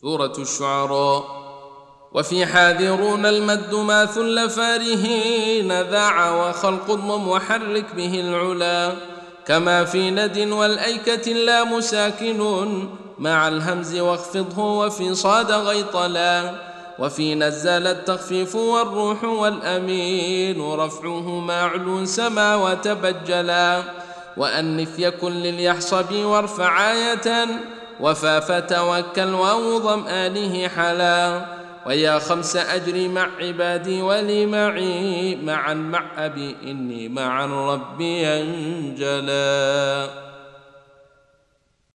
سورة الشعراء. وفي حاذرون المد ما ثل فارهين ذاع وخلق الضم وحرك به العلا. كما في ند والأيكة لا مساكن مع الهمز واخفضه وفي صاد غيطلا. وفي نزل التخفيف والروح والأمين رفعه معلو سما وتبجلا. وأنف يكن لليحصب وارفع آية وفا فتوكل وأوضم آله حلا. ويا خمس أجري مع عبادي ولي معي معا مع أبي إني مع ربي أنجلا.